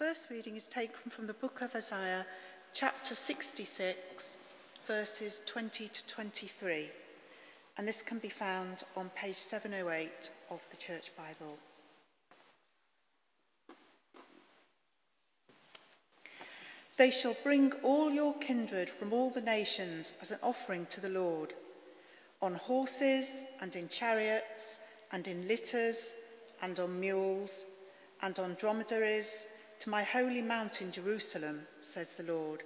first reading is taken from the book of Isaiah, chapter 66, verses 20 to 23. And this can be found on page 708 of the Church Bible. They shall bring all your kindred from all the nations as an offering to the Lord, on horses and in chariots and in litters and on mules and on dromedaries to my holy mountain Jerusalem, says the Lord.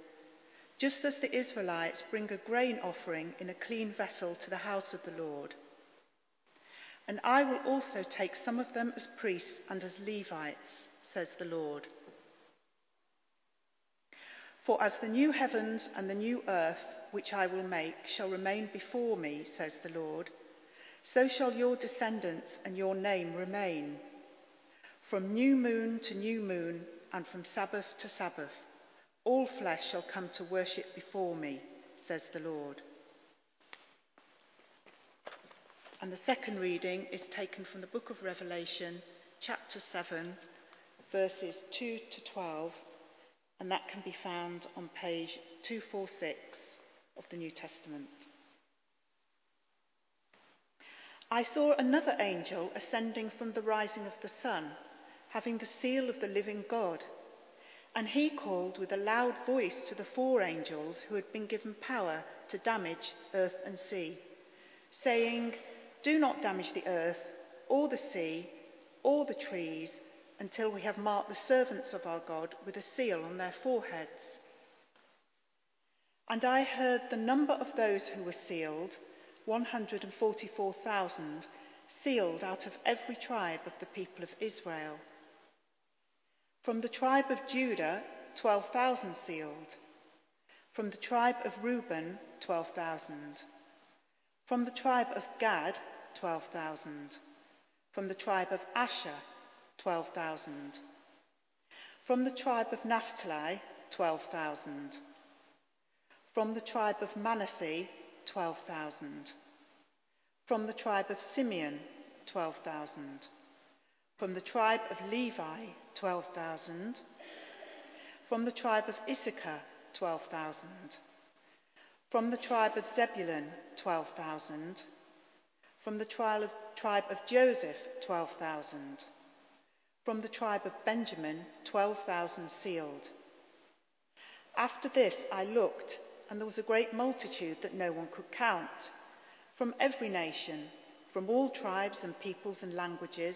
Just as the Israelites bring a grain offering in a clean vessel to the house of the Lord. And I will also take some of them as priests and as Levites, says the Lord. For as the new heavens and the new earth, which I will make, shall remain before me, says the Lord, so shall your descendants and your name remain. From new moon to new moon, and from Sabbath to Sabbath. All flesh shall come to worship before me, says the Lord. And the second reading is taken from the book of Revelation, chapter 7, verses 2 to 12, and that can be found on page 246 of the New Testament. I saw another angel ascending from the rising of the sun having the seal of the living God. And he called with a loud voice to the four angels who had been given power to damage earth and sea, saying, Do not damage the earth, or the sea, or the trees, until we have marked the servants of our God with a seal on their foreheads. And I heard the number of those who were sealed 144,000, sealed out of every tribe of the people of Israel. From the tribe of Judah, 12,000 sealed. From the tribe of Reuben, 12,000. From the tribe of Gad, 12,000. From the tribe of Asher, 12,000. From the tribe of Naphtali, 12,000. From the tribe of Manasseh, 12,000. From the tribe of Simeon, 12,000. From the tribe of Levi, 12,000. From the tribe of Issachar, 12,000. From the tribe of Zebulun, 12,000. From the tribe of, Joseph, 12,000. From the tribe of Benjamin, 12,000 sealed. After this I looked, and there was a great multitude that no one could count, from every nation, from all tribes and peoples and languages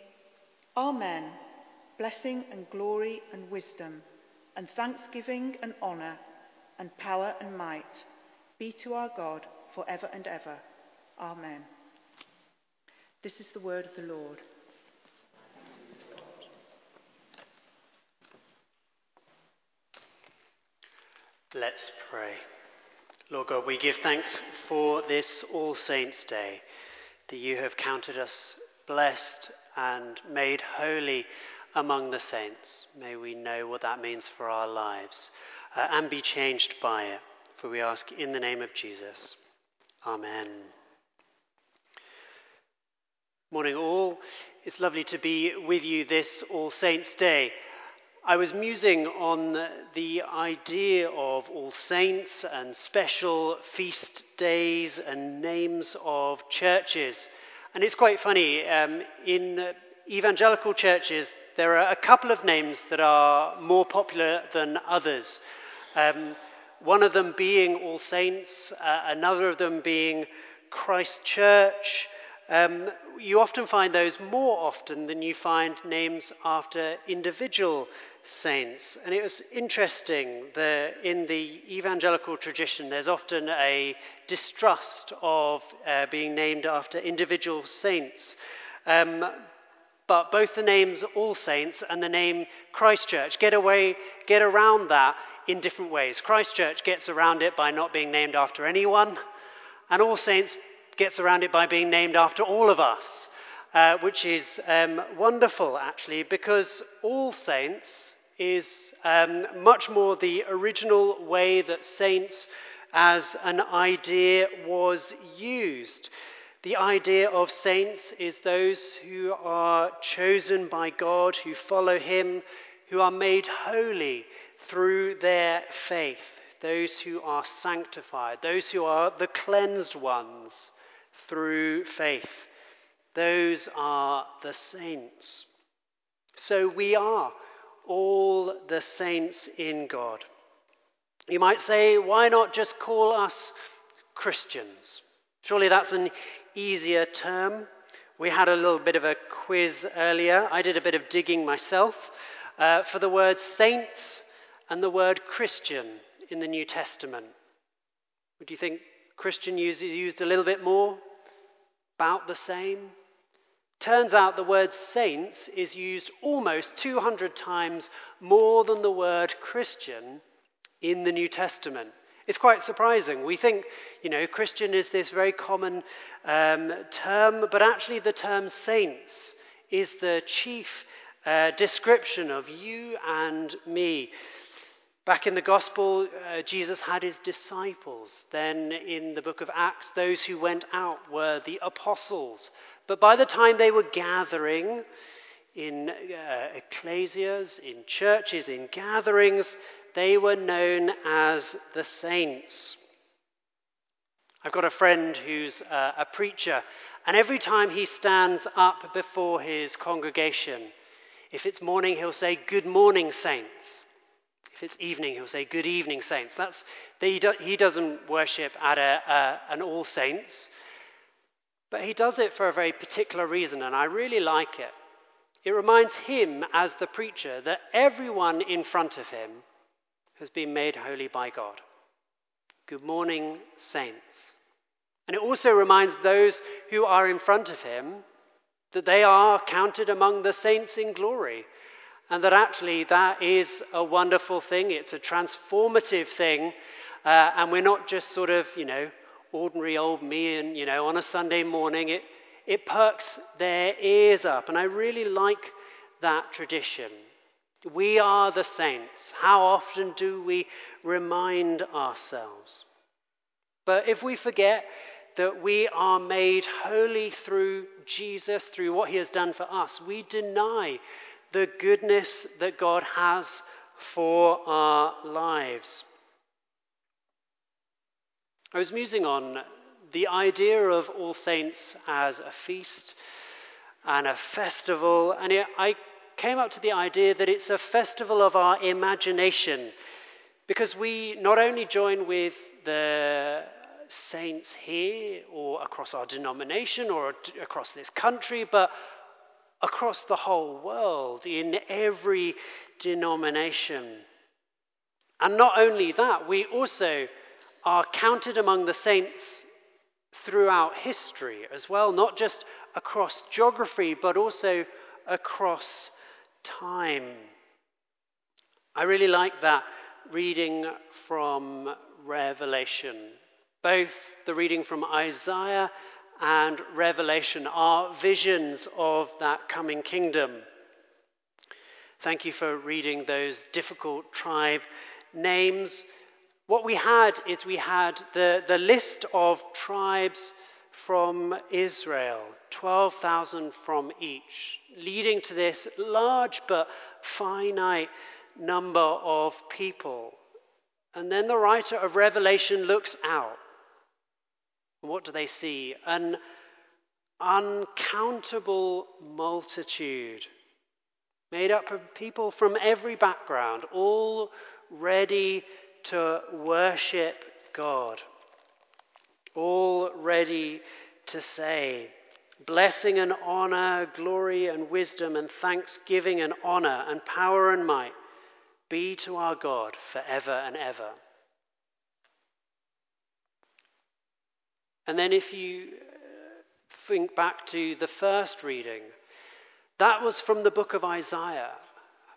Amen. Blessing and glory and wisdom, and thanksgiving and honour, and power and might be to our God for ever and ever. Amen. This is the word of the Lord. Let's pray. Lord God, we give thanks for this All Saints' Day, that you have counted us blessed and made holy among the saints. May we know what that means for our lives uh, and be changed by it. For we ask in the name of Jesus. Amen. Morning, all. It's lovely to be with you this All Saints' Day. I was musing on the idea of All Saints and special feast days and names of churches. And it's quite funny. Um, in evangelical churches, there are a couple of names that are more popular than others. Um, one of them being All Saints, uh, another of them being Christ Church. Um, you often find those more often than you find names after individual saints. And it was interesting that in the evangelical tradition, there's often a distrust of uh, being named after individual saints. Um, but both the names All Saints and the name Christchurch get away, get around that in different ways. Christchurch gets around it by not being named after anyone, and All Saints gets around it by being named after all of us, uh, which is um, wonderful actually, because All Saints is um, much more the original way that saints as an idea was used. The idea of saints is those who are chosen by God, who follow Him, who are made holy through their faith, those who are sanctified, those who are the cleansed ones through faith. Those are the saints. So we are all the saints in God. You might say, why not just call us Christians? Surely that's an easier term. We had a little bit of a quiz earlier. I did a bit of digging myself uh, for the word saints and the word Christian in the New Testament. Would you think Christian is used a little bit more? About the same? Turns out the word saints is used almost 200 times more than the word Christian in the New Testament. It's quite surprising. We think, you know, Christian is this very common um, term, but actually the term saints is the chief uh, description of you and me. Back in the Gospel, uh, Jesus had his disciples. Then in the book of Acts, those who went out were the apostles. But by the time they were gathering in uh, ecclesias, in churches, in gatherings, they were known as the saints. I've got a friend who's uh, a preacher, and every time he stands up before his congregation, if it's morning, he'll say, Good morning, saints. If it's evening, he'll say, Good evening, saints. That's, he doesn't worship at a, an All Saints. But he does it for a very particular reason, and I really like it. It reminds him, as the preacher, that everyone in front of him has been made holy by God. Good morning, saints. And it also reminds those who are in front of him that they are counted among the saints in glory. And that actually that is a wonderful thing. It's a transformative thing. Uh, and we're not just sort of, you know, ordinary old me and, you know, on a Sunday morning, it, it perks their ears up. And I really like that tradition. We are the saints. How often do we remind ourselves? But if we forget that we are made holy through Jesus, through what he has done for us, we deny the goodness that God has for our lives. I was musing on the idea of All Saints as a feast and a festival, and it, I came up to the idea that it's a festival of our imagination because we not only join with the saints here or across our denomination or across this country, but across the whole world in every denomination. And not only that, we also are counted among the saints throughout history as well, not just across geography, but also across time. I really like that reading from Revelation. Both the reading from Isaiah and Revelation are visions of that coming kingdom. Thank you for reading those difficult tribe names. What we had is we had the, the list of tribes from Israel, 12,000 from each, leading to this large but finite number of people. And then the writer of Revelation looks out. What do they see? An uncountable multitude made up of people from every background, all ready to worship God, all ready to say, Blessing and honor, glory and wisdom and thanksgiving and honor and power and might be to our God forever and ever. And then, if you uh, think back to the first reading, That was from the book of Isaiah,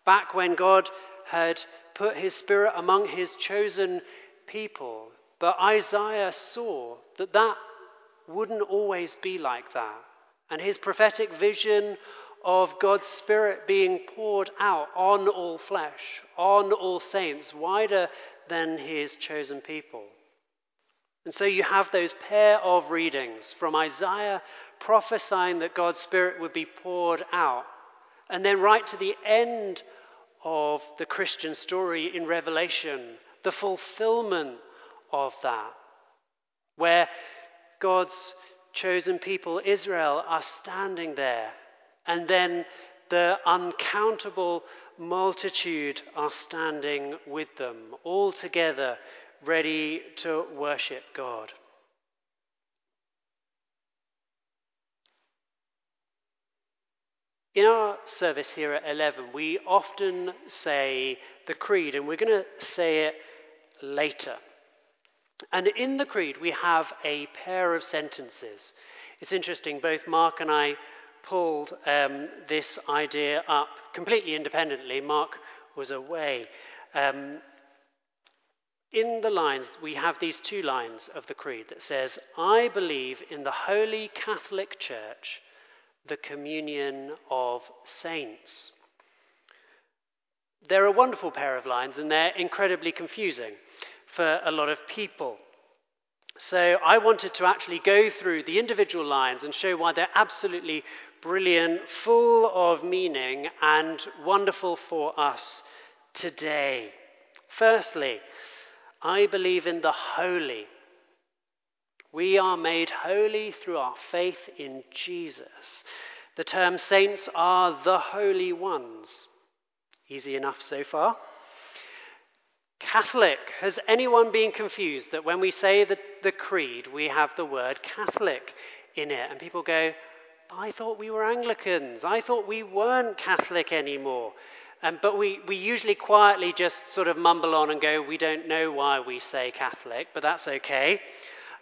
back when God had put his spirit among his chosen people. But Isaiah saw that that wouldn't always be like that. And his prophetic vision of God's Spirit being poured out on all flesh, on all saints, wider than his chosen people. And so you have those pair of readings from Isaiah prophesying that God's Spirit would be poured out, and then right to the end of the Christian story in Revelation, the fulfillment of that, where God's chosen people, Israel, are standing there, and then the uncountable multitude are standing with them, all together, ready to worship God. In our service here at 11, we often say the Creed, and we're going to say it later. And in the Creed, we have a pair of sentences. It's interesting, both Mark and I pulled um, this idea up completely independently. Mark was away. Um, in the lines, we have these two lines of the Creed that says, I believe in the Holy Catholic Church the communion of saints. They're a wonderful pair of lines and they're incredibly confusing for a lot of people. So I wanted to actually go through the individual lines and show why they're absolutely brilliant, full of meaning, and wonderful for us today. Firstly, I believe in the holy. We are made holy through our faith in Jesus. The term saints are the holy ones. Easy enough so far. Catholic. Has anyone been confused that when we say the, the creed, we have the word Catholic in it? And people go, I thought we were Anglicans. I thought we weren't Catholic anymore. Um, but we, we usually quietly just sort of mumble on and go, we don't know why we say Catholic, but that's okay.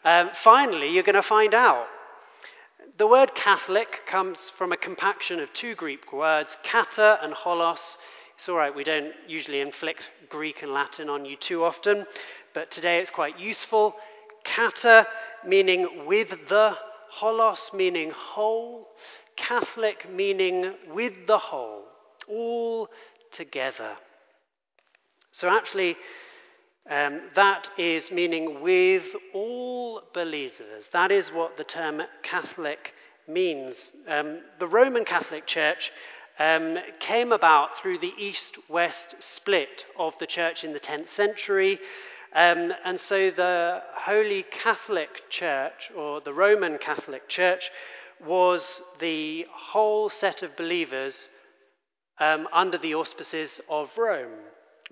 Um, finally, you're going to find out. The word Catholic comes from a compaction of two Greek words, kata and holos. It's all right, we don't usually inflict Greek and Latin on you too often, but today it's quite useful. Kata meaning with the, holos meaning whole, Catholic meaning with the whole, all together. So actually, um, that is meaning with all believers. That is what the term Catholic means. Um, the Roman Catholic Church um, came about through the east west split of the church in the 10th century. Um, and so the Holy Catholic Church, or the Roman Catholic Church, was the whole set of believers um, under the auspices of Rome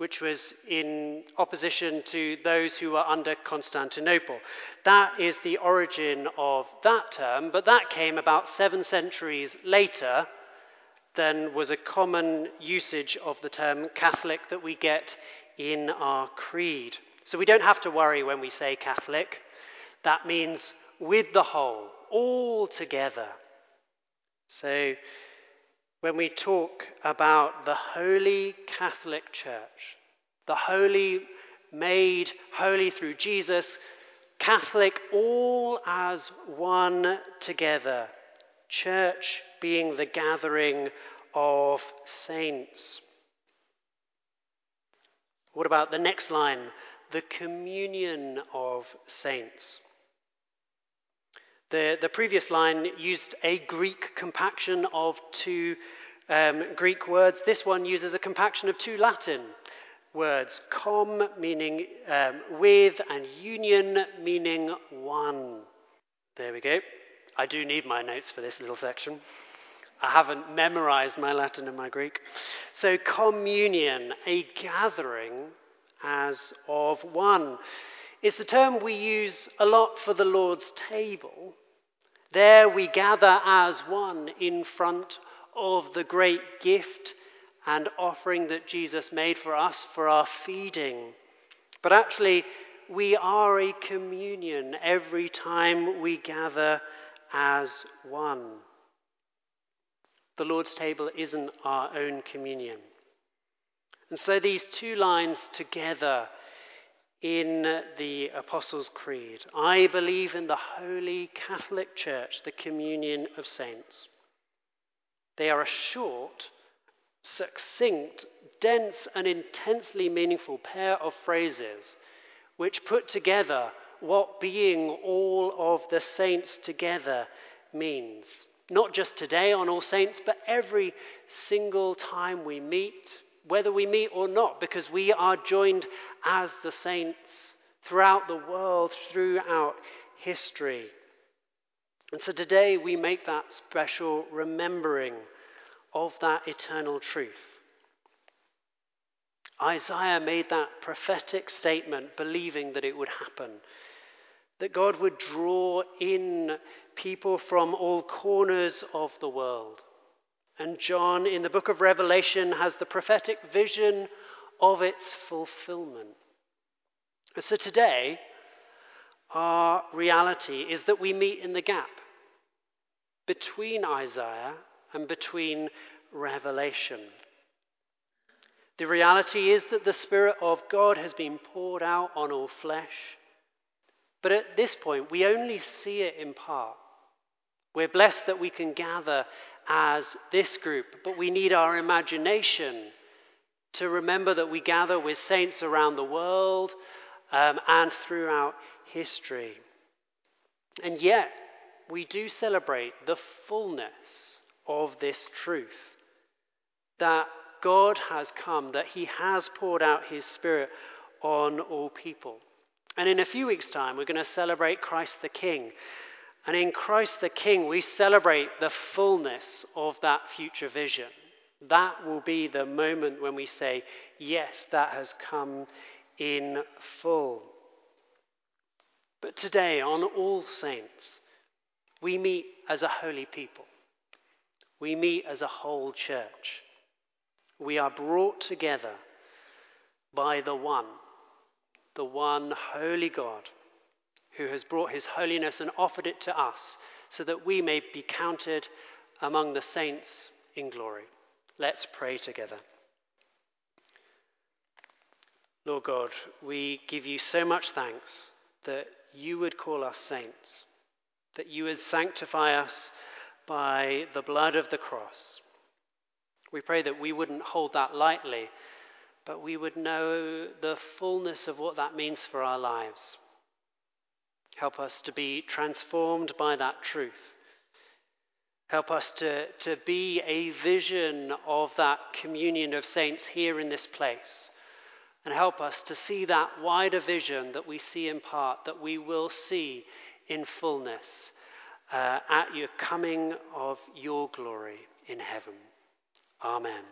which was in opposition to those who were under Constantinople. That is the origin of that term, but that came about seven centuries later than was a common usage of the term Catholic that we get in our creed. So we don't have to worry when we say Catholic. That means with the whole, all together. So when we talk about the Holy Catholic Church, the holy made holy through Jesus, Catholic all as one together, church being the gathering of saints. What about the next line? The communion of saints. The, the previous line used a Greek compaction of two um, Greek words. This one uses a compaction of two Latin words com meaning um, with and union meaning one. There we go. I do need my notes for this little section. I haven't memorized my Latin and my Greek. So, communion, a gathering as of one. It's a term we use a lot for the Lord's table. There we gather as one in front of the great gift and offering that Jesus made for us for our feeding. But actually, we are a communion every time we gather as one. The Lord's table isn't our own communion. And so these two lines together in the Apostles' Creed I believe in the Holy Catholic Church, the communion of saints. They are a short, succinct, dense, and intensely meaningful pair of phrases which put together what being all of the saints together means. Not just today on All Saints, but every single time we meet, whether we meet or not, because we are joined as the saints throughout the world, throughout history. And so today we make that special remembering of that eternal truth. Isaiah made that prophetic statement believing that it would happen, that God would draw in people from all corners of the world. And John in the book of Revelation has the prophetic vision of its fulfillment. So today, our reality is that we meet in the gap between Isaiah and between Revelation. The reality is that the Spirit of God has been poured out on all flesh. But at this point, we only see it in part. We're blessed that we can gather as this group, but we need our imagination to remember that we gather with saints around the world um, and throughout history. And yet, we do celebrate the fullness of this truth that God has come, that He has poured out His Spirit on all people. And in a few weeks' time, we're going to celebrate Christ the King. And in Christ the King, we celebrate the fullness of that future vision. That will be the moment when we say, Yes, that has come in full. But today, on All Saints, we meet as a holy people. We meet as a whole church. We are brought together by the one, the one holy God who has brought his holiness and offered it to us so that we may be counted among the saints in glory. Let's pray together. Lord God, we give you so much thanks that you would call us saints, that you would sanctify us by the blood of the cross. We pray that we wouldn't hold that lightly, but we would know the fullness of what that means for our lives. Help us to be transformed by that truth. Help us to, to be a vision of that communion of saints here in this place. And help us to see that wider vision that we see in part, that we will see in fullness uh, at your coming of your glory in heaven. Amen.